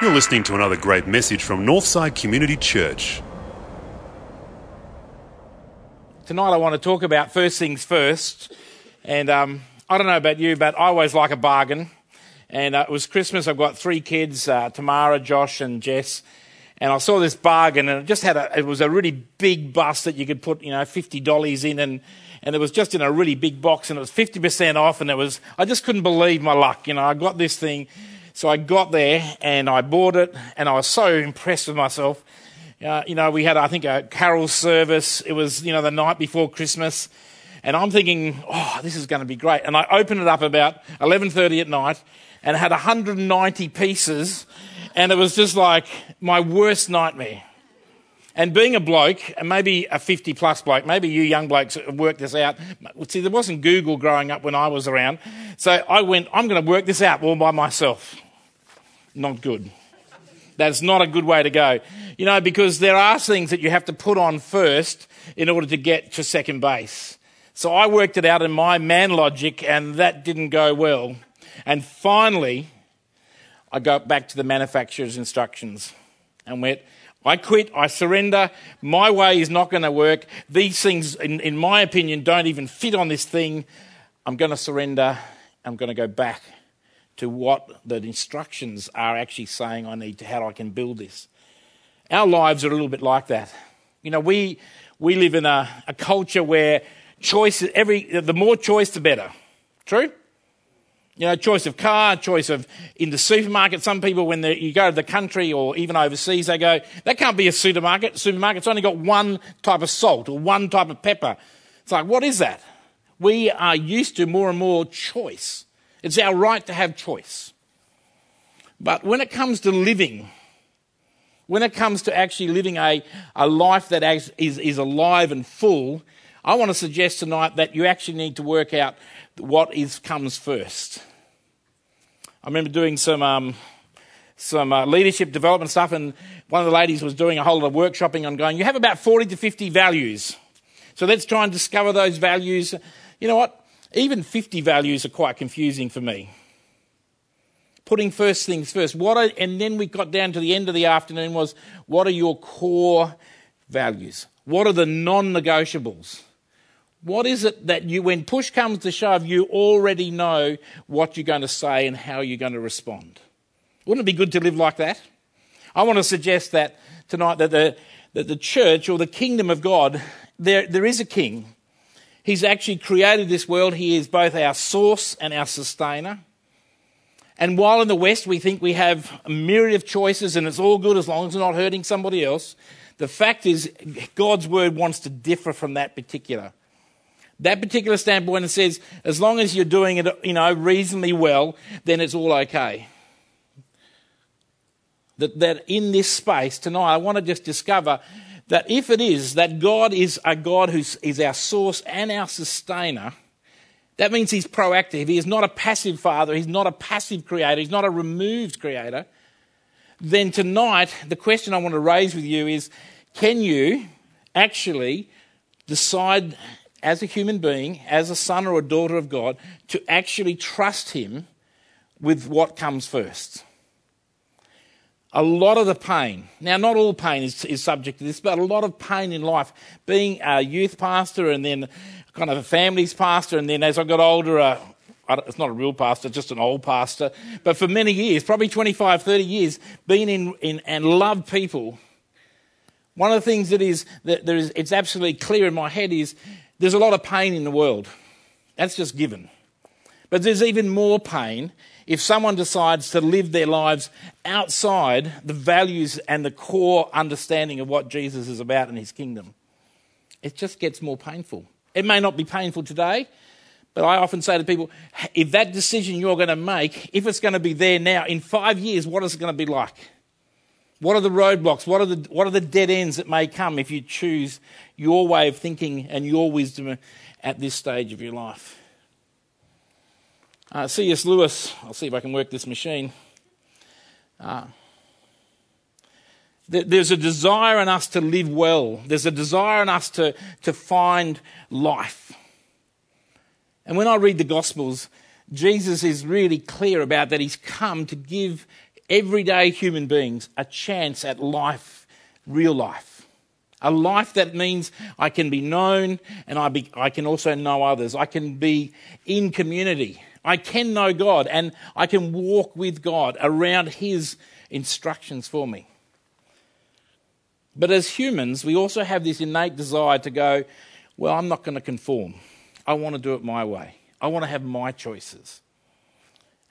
You're listening to another great message from Northside Community Church. Tonight, I want to talk about first things first. And um, I don't know about you, but I always like a bargain. And uh, it was Christmas. I've got three kids uh, Tamara, Josh, and Jess. And I saw this bargain, and it just had a, it was a really big bus that you could put, you know, $50 in. And, and it was just in a really big box, and it was 50% off. And it was, I just couldn't believe my luck. You know, I got this thing. So I got there and I bought it, and I was so impressed with myself. Uh, you know, we had, I think, a carol service. It was, you know, the night before Christmas. And I'm thinking, oh, this is going to be great. And I opened it up about 11.30 at night and had 190 pieces. And it was just like my worst nightmare. And being a bloke, and maybe a 50 plus bloke, maybe you young blokes have worked this out. See, there wasn't Google growing up when I was around. So I went, I'm going to work this out all by myself. Not good. That's not a good way to go. You know, because there are things that you have to put on first in order to get to second base. So I worked it out in my man logic, and that didn't go well. And finally, I got back to the manufacturer's instructions and went, I quit, I surrender, my way is not going to work. These things, in, in my opinion, don't even fit on this thing. I'm going to surrender, I'm going to go back to what the instructions are actually saying I need to, how I can build this. Our lives are a little bit like that. You know, we, we live in a, a culture where choice, every, the more choice, the better. True? You know, choice of car, choice of in the supermarket. Some people, when you go to the country or even overseas, they go, that can't be a supermarket. Supermarket's only got one type of salt or one type of pepper. It's like, what is that? We are used to more and more choice. It's our right to have choice. But when it comes to living, when it comes to actually living a, a life that is, is alive and full, I want to suggest tonight that you actually need to work out what is comes first. I remember doing some um, some uh, leadership development stuff, and one of the ladies was doing a whole lot of workshopping on going. You have about forty to fifty values, so let's try and discover those values. You know what? Even fifty values are quite confusing for me. Putting first things first. What are, and then we got down to the end of the afternoon was what are your core values? What are the non-negotiables? What is it that you, when push comes to shove, you already know what you're going to say and how you're going to respond? Wouldn't it be good to live like that? I want to suggest that tonight that the, that the church or the kingdom of God, there, there is a king. He's actually created this world. He is both our source and our sustainer. And while in the West we think we have a myriad of choices and it's all good as long as we're not hurting somebody else, the fact is God's word wants to differ from that particular that particular standpoint and says, as long as you're doing it, you know, reasonably well, then it's all okay. That, that in this space tonight, I want to just discover that if it is that God is a God who is our source and our sustainer, that means He's proactive. He is not a passive Father. He's not a passive creator. He's not a removed creator. Then tonight, the question I want to raise with you is can you actually decide as a human being, as a son or a daughter of God, to actually trust Him with what comes first. A lot of the pain, now, not all pain is, is subject to this, but a lot of pain in life, being a youth pastor and then kind of a family's pastor, and then as I got older, uh, it's not a real pastor, just an old pastor, but for many years, probably 25, 30 years, being in, in and loved people. One of the things that is that there is, it's absolutely clear in my head is there's a lot of pain in the world. That's just given. But there's even more pain if someone decides to live their lives outside the values and the core understanding of what Jesus is about in his kingdom. It just gets more painful. It may not be painful today, but I often say to people if that decision you're going to make, if it's going to be there now, in five years, what is it going to be like? What are the roadblocks? What are the, what are the dead ends that may come if you choose your way of thinking and your wisdom at this stage of your life? Uh, C.S. Lewis, I'll see if I can work this machine. Uh, there's a desire in us to live well, there's a desire in us to, to find life. And when I read the Gospels, Jesus is really clear about that he's come to give everyday human beings a chance at life, real life. A life that means I can be known and I, be, I can also know others. I can be in community. I can know God and I can walk with God around His instructions for me. But as humans, we also have this innate desire to go, well, I'm not going to conform. I want to do it my way. I want to have my choices.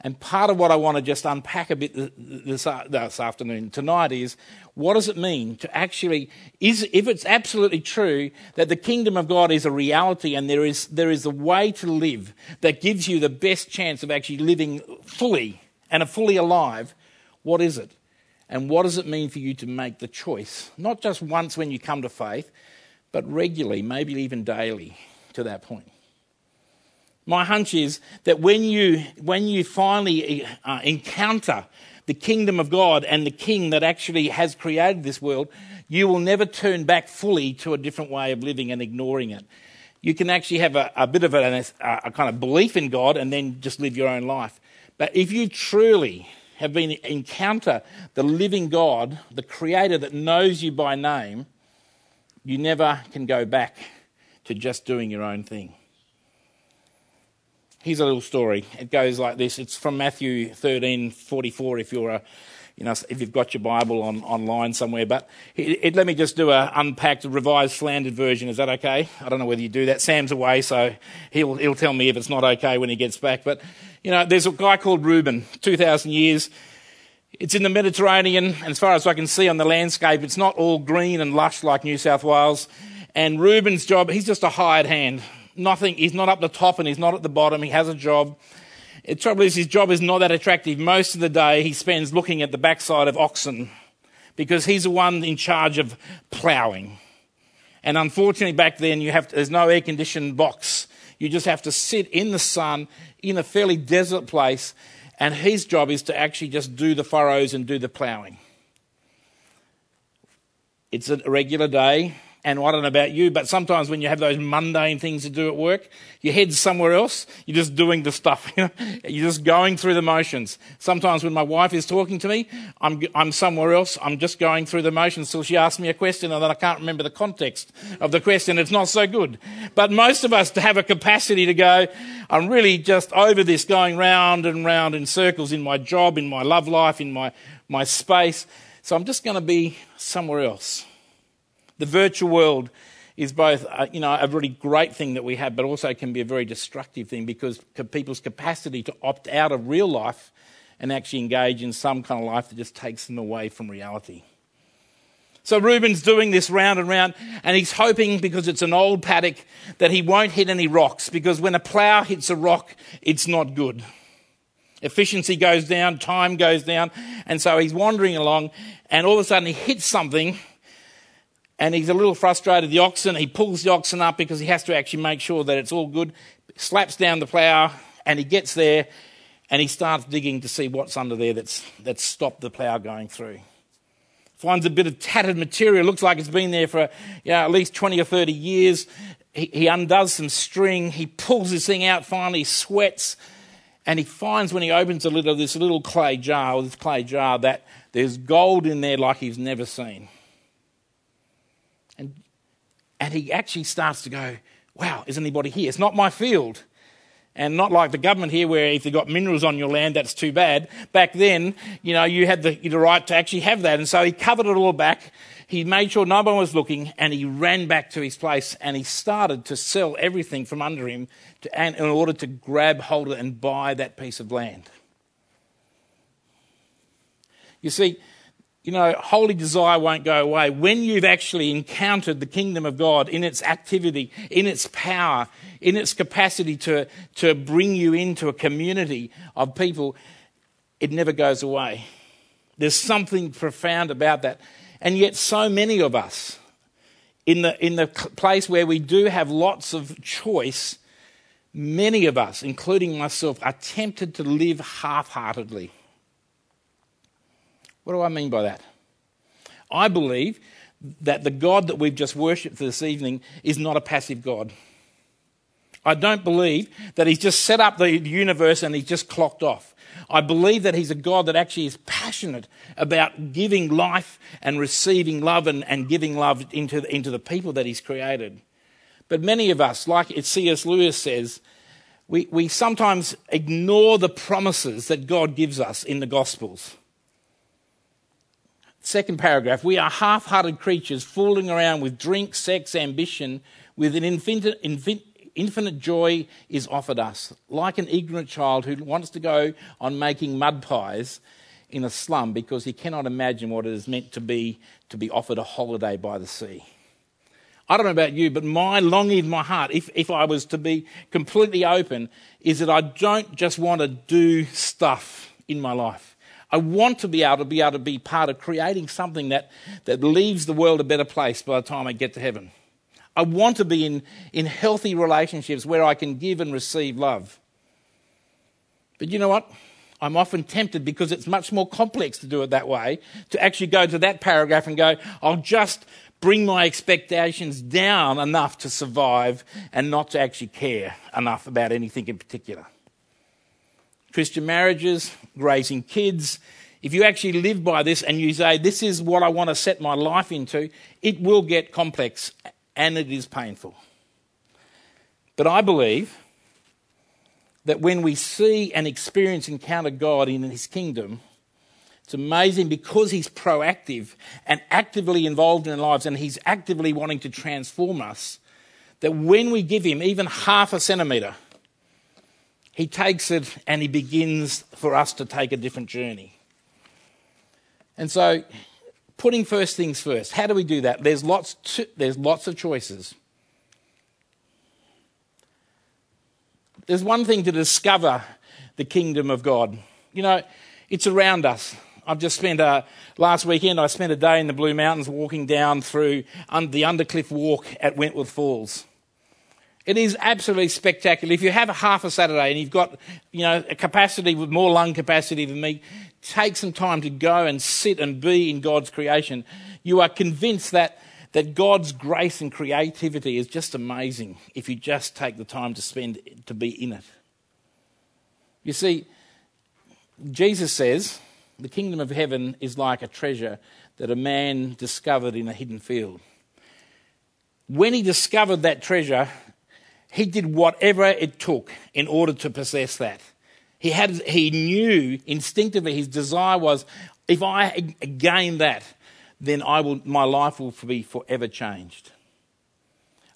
And part of what I want to just unpack a bit this, this afternoon, tonight, is what does it mean to actually, is, if it's absolutely true that the kingdom of God is a reality and there is, there is a way to live that gives you the best chance of actually living fully and fully alive, what is it? And what does it mean for you to make the choice? Not just once when you come to faith, but regularly, maybe even daily to that point. My hunch is that when you, when you finally uh, encounter the kingdom of God and the king that actually has created this world, you will never turn back fully to a different way of living and ignoring it. You can actually have a, a bit of a, a kind of belief in God and then just live your own life. But if you truly have been encounter the living God, the creator that knows you by name, you never can go back to just doing your own thing. Here's a little story. It goes like this. It's from Matthew 13, 44, if you're a, you know, if you've got your Bible on, online somewhere. But it, it, let me just do a unpacked, revised, slandered version. Is that okay? I don't know whether you do that. Sam's away, so he'll, he'll tell me if it's not okay when he gets back. But, you know, there's a guy called Reuben, 2,000 years. It's in the Mediterranean, and as far as I can see on the landscape, it's not all green and lush like New South Wales. And Reuben's job, he's just a hired hand nothing, he's not up the top and he's not at the bottom. He has a job. The trouble is, his job is not that attractive. Most of the day, he spends looking at the backside of oxen because he's the one in charge of ploughing. And unfortunately, back then, you have to, there's no air conditioned box. You just have to sit in the sun in a fairly desert place, and his job is to actually just do the furrows and do the ploughing. It's a regular day. And I don't know about you, but sometimes when you have those mundane things to do at work, your head's somewhere else. You're just doing the stuff. You know? You're just going through the motions. Sometimes when my wife is talking to me, I'm, I'm somewhere else. I'm just going through the motions till she asks me a question and then I can't remember the context of the question. It's not so good. But most of us to have a capacity to go, I'm really just over this, going round and round in circles in my job, in my love life, in my, my space. So I'm just going to be somewhere else. The virtual world is both uh, you know, a really great thing that we have, but also can be a very destructive thing because people's capacity to opt out of real life and actually engage in some kind of life that just takes them away from reality. So Reuben's doing this round and round, and he's hoping because it's an old paddock that he won't hit any rocks because when a plough hits a rock, it's not good. Efficiency goes down, time goes down, and so he's wandering along, and all of a sudden he hits something and he's a little frustrated. The oxen, he pulls the oxen up because he has to actually make sure that it's all good, slaps down the plough, and he gets there and he starts digging to see what's under there that's, that's stopped the plough going through. Finds a bit of tattered material, looks like it's been there for you know, at least 20 or 30 years. He, he undoes some string, he pulls this thing out, finally sweats, and he finds when he opens the lid of this little clay jar, this clay jar, that there's gold in there like he's never seen. And, he actually starts to go, wow, is anybody here? It's not my field. And not like the government here, where if you've got minerals on your land, that's too bad. Back then, you know, you had the, the right to actually have that. And so he covered it all back. He made sure no one was looking, and he ran back to his place and he started to sell everything from under him to, and, in order to grab hold of and buy that piece of land. You see, you know, holy desire won't go away. When you've actually encountered the kingdom of God in its activity, in its power, in its capacity to, to bring you into a community of people, it never goes away. There's something profound about that. And yet, so many of us, in the, in the place where we do have lots of choice, many of us, including myself, are tempted to live half heartedly. What do I mean by that? I believe that the God that we've just worshipped this evening is not a passive God. I don't believe that he's just set up the universe and he's just clocked off. I believe that he's a God that actually is passionate about giving life and receiving love and, and giving love into, into the people that he's created. But many of us, like C.S. Lewis says, we, we sometimes ignore the promises that God gives us in the Gospels. Second paragraph we are half hearted creatures fooling around with drink, sex, ambition, with an infinite, infinite, infinite joy is offered us, like an ignorant child who wants to go on making mud pies in a slum because he cannot imagine what it is meant to be to be offered a holiday by the sea. I don't know about you, but my longing in my heart, if, if I was to be completely open, is that I don't just want to do stuff in my life. I want to be able to be able to be part of creating something that, that leaves the world a better place by the time I get to heaven. I want to be in, in healthy relationships where I can give and receive love. But you know what? I'm often tempted because it's much more complex to do it that way, to actually go to that paragraph and go, I'll just bring my expectations down enough to survive and not to actually care enough about anything in particular. Christian marriages, raising kids, if you actually live by this and you say, This is what I want to set my life into, it will get complex and it is painful. But I believe that when we see and experience encounter God in His kingdom, it's amazing because He's proactive and actively involved in our lives and He's actively wanting to transform us, that when we give Him even half a centimetre, He takes it and He begins for us to take a different journey. And so putting first things first. How do we do that? There's lots, to, there's lots of choices. There's one thing to discover the kingdom of God. You know, it's around us. I've just spent a, last weekend, I spent a day in the Blue Mountains walking down through the Undercliff Walk at Wentworth Falls. It is absolutely spectacular. If you have a half a Saturday and you've got, you know, a capacity with more lung capacity than me, take some time to go and sit and be in God's creation. You are convinced that, that God's grace and creativity is just amazing if you just take the time to spend to be in it. You see, Jesus says the kingdom of heaven is like a treasure that a man discovered in a hidden field. When he discovered that treasure, he did whatever it took in order to possess that. He, had, he knew instinctively, his desire was if I gain that, then I will, my life will be forever changed.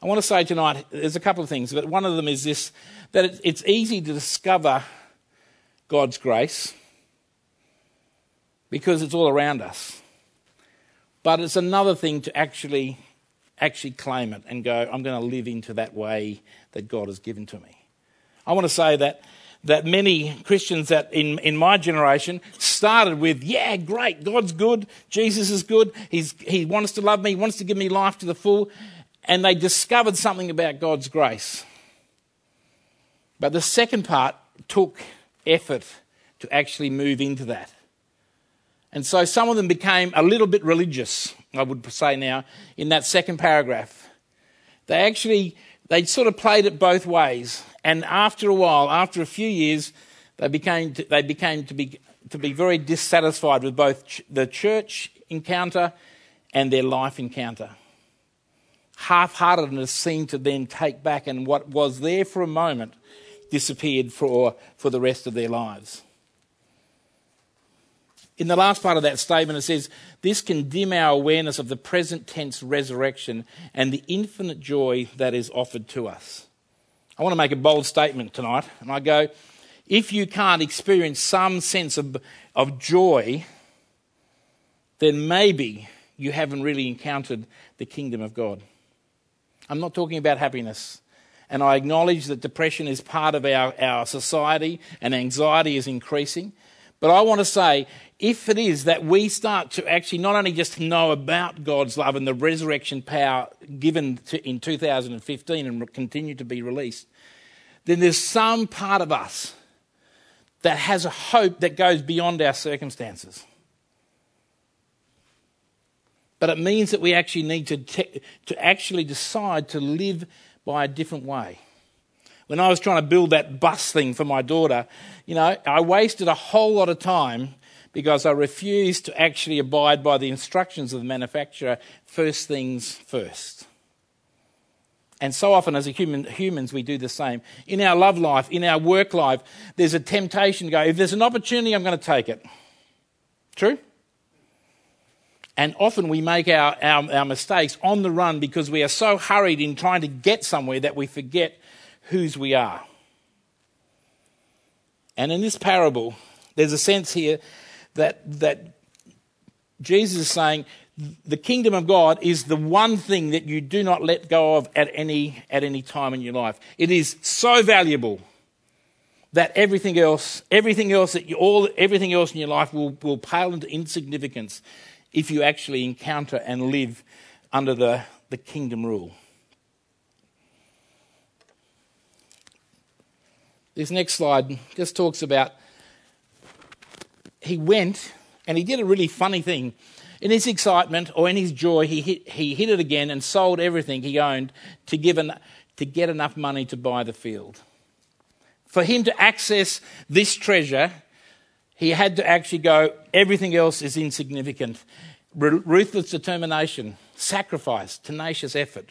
I want to say tonight, there's a couple of things, but one of them is this that it's easy to discover God's grace because it's all around us. But it's another thing to actually actually claim it and go, I'm going to live into that way that God has given to me. I want to say that that many Christians that in, in my generation started with, yeah, great, God's good, Jesus is good, He's, He wants to love me, He wants to give me life to the full, and they discovered something about God's grace. But the second part took effort to actually move into that. And so some of them became a little bit religious, I would say now, in that second paragraph. They actually they sort of played it both ways. And after a while, after a few years, they became to, they became to be to be very dissatisfied with both the church encounter and their life encounter. Half-heartedness seemed to then take back, and what was there for a moment disappeared for, for the rest of their lives. In the last part of that statement, it says, This can dim our awareness of the present tense resurrection and the infinite joy that is offered to us. I want to make a bold statement tonight, and I go, If you can't experience some sense of, of joy, then maybe you haven't really encountered the kingdom of God. I'm not talking about happiness. And I acknowledge that depression is part of our, our society and anxiety is increasing. But I want to say, if it is that we start to actually not only just know about God's love and the resurrection power given to, in 2015 and continue to be released, then there's some part of us that has a hope that goes beyond our circumstances. But it means that we actually need to, te- to actually decide to live by a different way. When I was trying to build that bus thing for my daughter, you know, I wasted a whole lot of time because I refused to actually abide by the instructions of the manufacturer first things first. And so often, as human, humans, we do the same. In our love life, in our work life, there's a temptation to go, if there's an opportunity, I'm going to take it. True? And often we make our, our, our mistakes on the run because we are so hurried in trying to get somewhere that we forget whose we are. And in this parable, there's a sense here that, that Jesus is saying the kingdom of God is the one thing that you do not let go of at any, at any time in your life. It is so valuable that everything else, everything else that you, all, everything else in your life will, will pale into insignificance if you actually encounter and live under the, the kingdom rule. This next slide just talks about he went and he did a really funny thing. In his excitement or in his joy, he hit, he hit it again and sold everything he owned to, give an, to get enough money to buy the field. For him to access this treasure, he had to actually go, everything else is insignificant. Ruthless determination, sacrifice, tenacious effort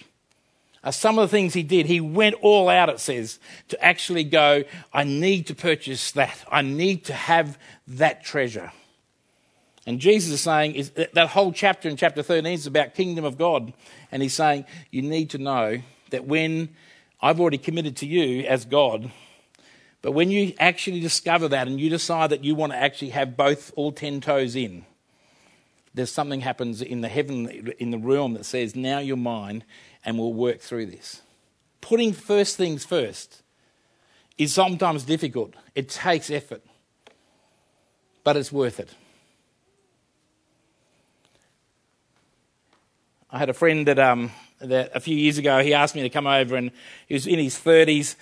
some of the things he did. He went all out, it says, to actually go, I need to purchase that. I need to have that treasure. And Jesus is saying is that whole chapter in chapter 13 is about kingdom of God. And he's saying, you need to know that when I've already committed to you as God, but when you actually discover that and you decide that you want to actually have both all 10 toes in, there's something happens in the heaven in the realm that says now you're mine and we'll work through this. Putting first things first is sometimes difficult, it takes effort, but it's worth it. I had a friend that, um, that a few years ago he asked me to come over, and he was in his 30s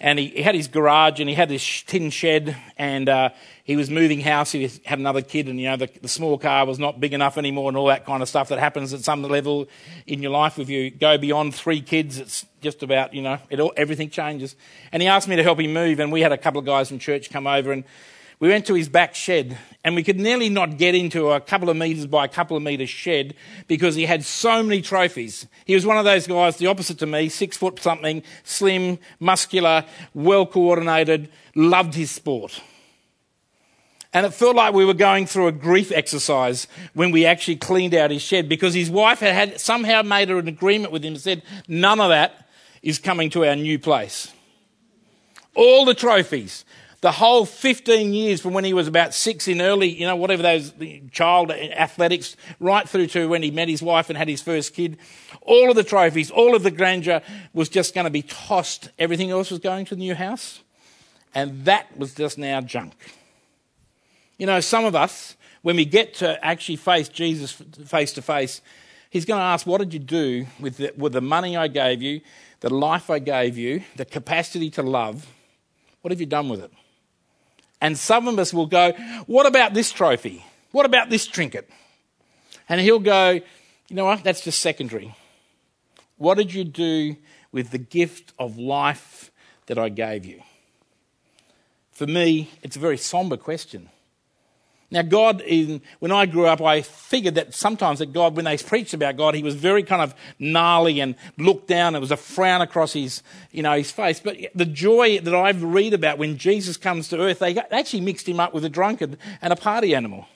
and he, had his garage and he had this tin shed and uh, he was moving house. He had another kid, and you know the, the, small car was not big enough anymore, and all that kind of stuff that happens at some level in your life. If you go beyond three kids, it's just about you know it all, everything changes. And he asked me to help him move, and we had a couple of guys from church come over and. We went to his back shed and we could nearly not get into a couple of metres by a couple of metres shed because he had so many trophies. He was one of those guys, the opposite to me, six foot something, slim, muscular, well coordinated, loved his sport. And it felt like we were going through a grief exercise when we actually cleaned out his shed because his wife had, had somehow made an agreement with him and said, none of that is coming to our new place. All the trophies, the whole 15 years from when he was about six in early, you know, whatever those child athletics, right through to when he met his wife and had his first kid, all of the trophies, all of the grandeur was just going to be tossed. Everything else was going to the new house. And that was just now junk. You know, some of us, when we get to actually face Jesus face to face, he's going to ask, What did you do with the, with the money I gave you, the life I gave you, the capacity to love? What have you done with it? And some of us will go, What about this trophy? What about this trinket? And he'll go, You know what? That's just secondary. What did you do with the gift of life that I gave you? For me, it's a very somber question. Now, God, in, when I grew up, I figured that sometimes that God, when they preached about God, he was very kind of gnarly and looked down. There was a frown across his, you know, his face. But the joy that I read about when Jesus comes to earth, they actually mixed him up with a drunkard and a party animal.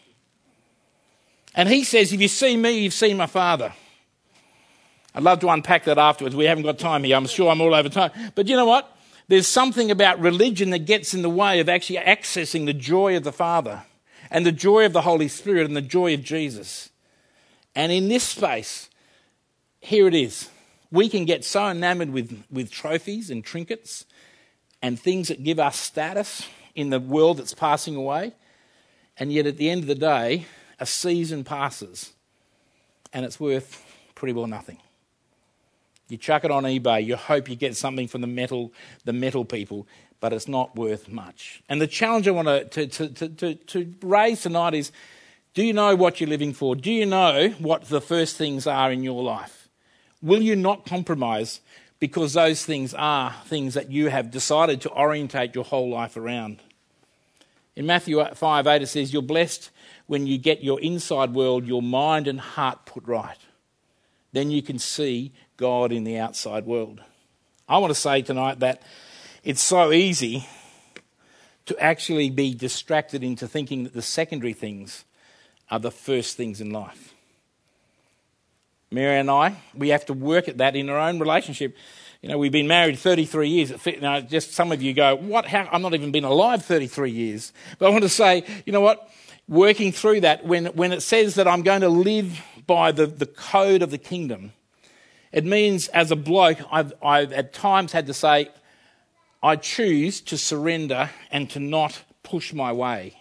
And he says, if you see me, you've seen my father. I'd love to unpack that afterwards. We haven't got time here. I'm sure I'm all over time. But you know what? There's something about religion that gets in the way of actually accessing the joy of the Father and the joy of the Holy Spirit and the joy of Jesus. And in this space, here it is. We can get so enamored with, with trophies and trinkets and things that give us status in the world that's passing away. And yet, at the end of the day, a season passes and it's worth pretty well nothing. You chuck it on eBay, you hope you get something from the metal, the metal people, but it's not worth much. And the challenge I want to, to, to, to, raise tonight is do you know what you're living for? Do you know what the first things are in your life? Will you not compromise because those things are things that you have decided to orientate your whole life around. In Matthew 5 8, it says, You're blessed when you get your inside world, your mind and heart put right. Then you can see God in the outside world. I want to say tonight that it's so easy to actually be distracted into thinking that the secondary things are the first things in life. Mary and I, we have to work at that in our own relationship. You know, we've been married 33 years. Know, just some of you go, what? How? I'm not even been alive 33 years. But I want to say, you know what? Working through that, when, when it says that I'm going to live by the, the code of the kingdom, it means as a bloke, I've, I've at times had to say, I choose to surrender and to not push my way.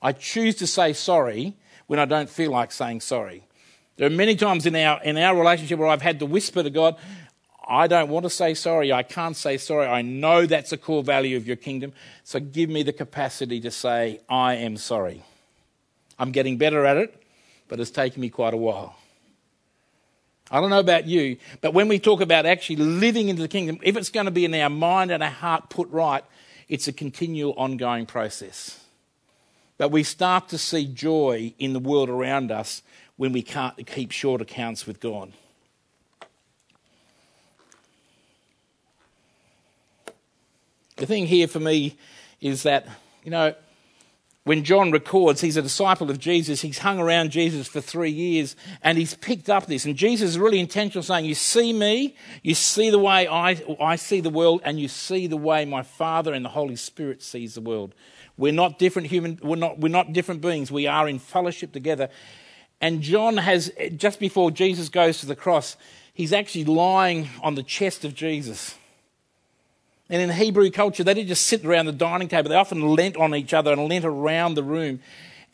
I choose to say sorry when I don't feel like saying sorry. There are many times in our, in our relationship where I've had to whisper to God, I don't want to say sorry. I can't say sorry. I know that's a core value of your kingdom. So give me the capacity to say, I am sorry. I'm getting better at it, but it's taken me quite a while. I don't know about you, but when we talk about actually living into the kingdom, if it's going to be in our mind and our heart put right, it's a continual, ongoing process. But we start to see joy in the world around us when we can't keep short accounts with God. The thing here for me is that, you know, when John records, he's a disciple of Jesus. He's hung around Jesus for three years and he's picked up this. And Jesus is really intentional, saying, You see me, you see the way I, I see the world, and you see the way my Father and the Holy Spirit sees the world. We're not different human, we're not, we're not different beings. We are in fellowship together. And John has, just before Jesus goes to the cross, he's actually lying on the chest of Jesus. And in Hebrew culture, they didn't just sit around the dining table, they often leant on each other and leant around the room.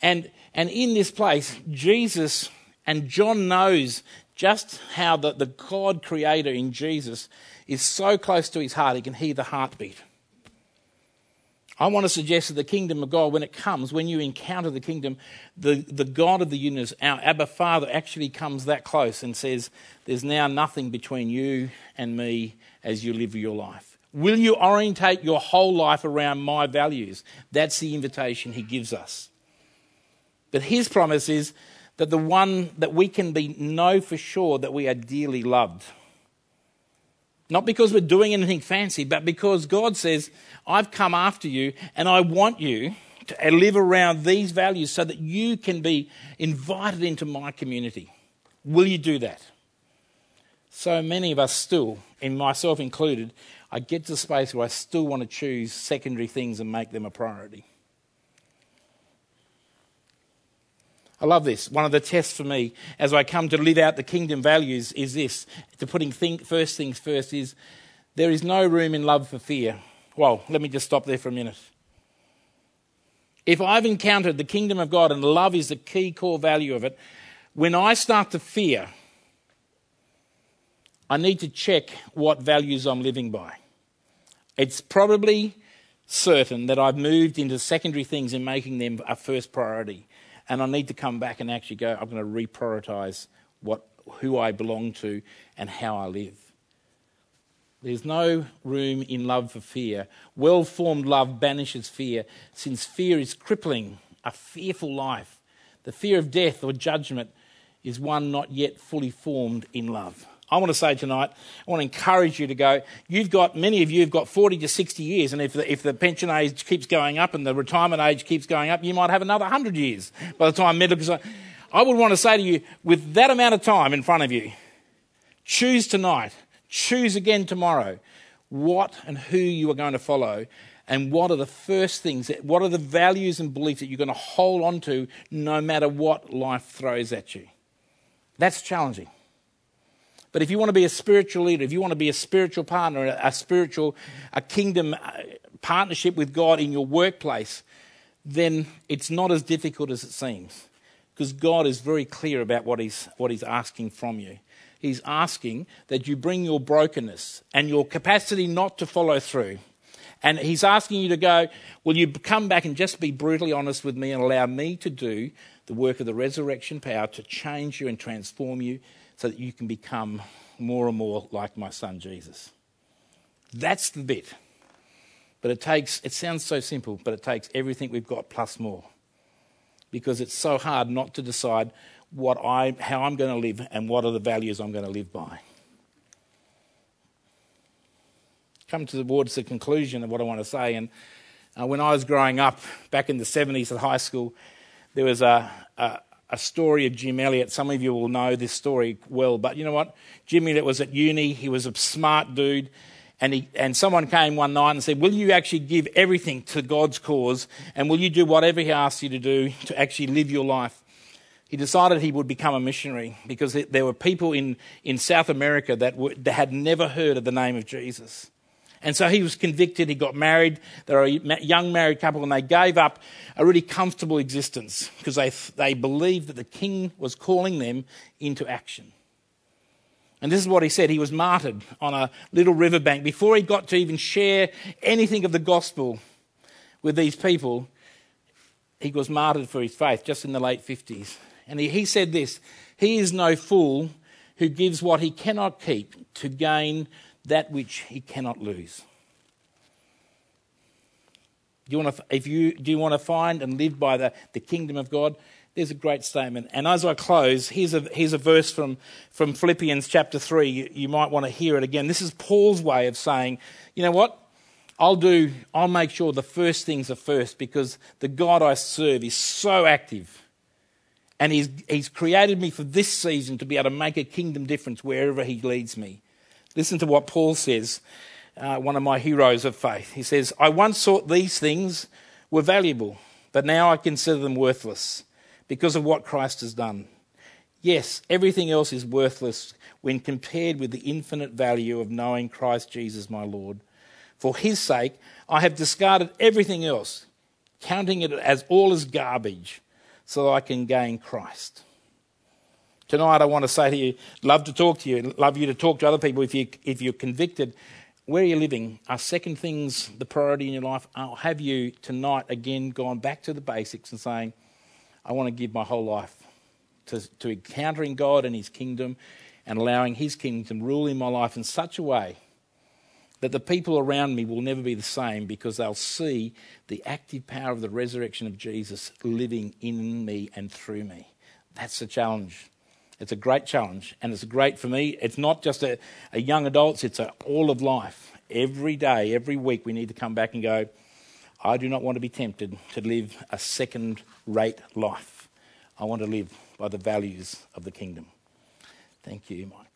And, and in this place, Jesus and John knows just how the, the God creator in Jesus is so close to his heart, he can hear the heartbeat. I want to suggest that the kingdom of God, when it comes, when you encounter the kingdom, the, the God of the universe, our Abba Father, actually comes that close and says, There's now nothing between you and me as you live your life. Will you orientate your whole life around my values? That's the invitation he gives us. But his promise is that the one that we can be know for sure that we are dearly loved. Not because we're doing anything fancy, but because God says, I've come after you and I want you to live around these values so that you can be invited into my community. Will you do that? So many of us still, and myself included, I get to the space where I still want to choose secondary things and make them a priority. I love this. One of the tests for me as I come to live out the kingdom values is this to putting think, first things first is there is no room in love for fear. Well, let me just stop there for a minute. If I've encountered the kingdom of God and love is the key core value of it, when I start to fear, I need to check what values I'm living by. It's probably certain that I've moved into secondary things and making them a first priority and I need to come back and actually go, I'm going to reprioritize what, who I belong to and how I live. There's no room in love for fear. Well formed love banishes fear, since fear is crippling, a fearful life. The fear of death or judgment is one not yet fully formed in love. I want to say tonight, I want to encourage you to go. You've got, many of you have got 40 to 60 years, and if the, if the pension age keeps going up and the retirement age keeps going up, you might have another 100 years by the time medical. I would want to say to you, with that amount of time in front of you, choose tonight, choose again tomorrow what and who you are going to follow, and what are the first things, that, what are the values and beliefs that you're going to hold on to no matter what life throws at you. That's challenging. But if you want to be a spiritual leader, if you want to be a spiritual partner, a spiritual, a kingdom uh, partnership with God in your workplace, then it's not as difficult as it seems. Because God is very clear about what he's, what he's asking from you. He's asking that you bring your brokenness and your capacity not to follow through. And he's asking you to go, Will you come back and just be brutally honest with me and allow me to do the work of the resurrection power to change you and transform you so that you can become more and more like my son Jesus. That's the bit. But it takes, it sounds so simple, but it takes everything we've got plus more. Because it's so hard not to decide what I, how I'm going to live and what are the values I'm going to live by. Come towards the conclusion of what I want to say. And uh, when I was growing up back in the 70s at high school, there was a, a, a story of Jim Elliot. Some of you will know this story well, but you know what? Jim Elliot was at uni, he was a smart dude. And, he, and someone came one night and said, Will you actually give everything to God's cause? And will you do whatever He asks you to do to actually live your life? He decided he would become a missionary because there were people in, in South America that, were, that had never heard of the name of Jesus. And so he was convicted. He got married. They were a young married couple, and they gave up a really comfortable existence because they, they believed that the king was calling them into action. And this is what he said. He was martyred on a little riverbank. Before he got to even share anything of the gospel with these people, he was martyred for his faith just in the late 50s. And he, he said this He is no fool who gives what he cannot keep to gain that which he cannot lose. Do you want to, if you, do you want to find and live by the, the kingdom of God? There's a great statement. And as I close, here's a, here's a verse from, from Philippians chapter 3. You, you might want to hear it again. This is Paul's way of saying, you know what? I'll do, I'll make sure the first things are first because the God I serve is so active. And he's, he's created me for this season to be able to make a kingdom difference wherever he leads me. Listen to what Paul says, uh, one of my heroes of faith. He says, I once thought these things were valuable, but now I consider them worthless because of what Christ has done. Yes, everything else is worthless when compared with the infinite value of knowing Christ Jesus my Lord. For his sake, I have discarded everything else, counting it as all as garbage, so I can gain Christ. Tonight, I want to say to you, love to talk to you, love you to talk to other people if, you, if you're convicted. Where are you living? Are second things the priority in your life? I'll have you tonight again gone back to the basics and saying, I want to give my whole life to, to encountering God and His kingdom and allowing His kingdom to rule in my life in such a way that the people around me will never be the same because they'll see the active power of the resurrection of Jesus living in me and through me. That's the challenge. It's a great challenge, and it's great for me. It's not just a, a young adults, it's a, all of life. Every day, every week, we need to come back and go, I do not want to be tempted to live a second rate life. I want to live by the values of the kingdom. Thank you, Mike.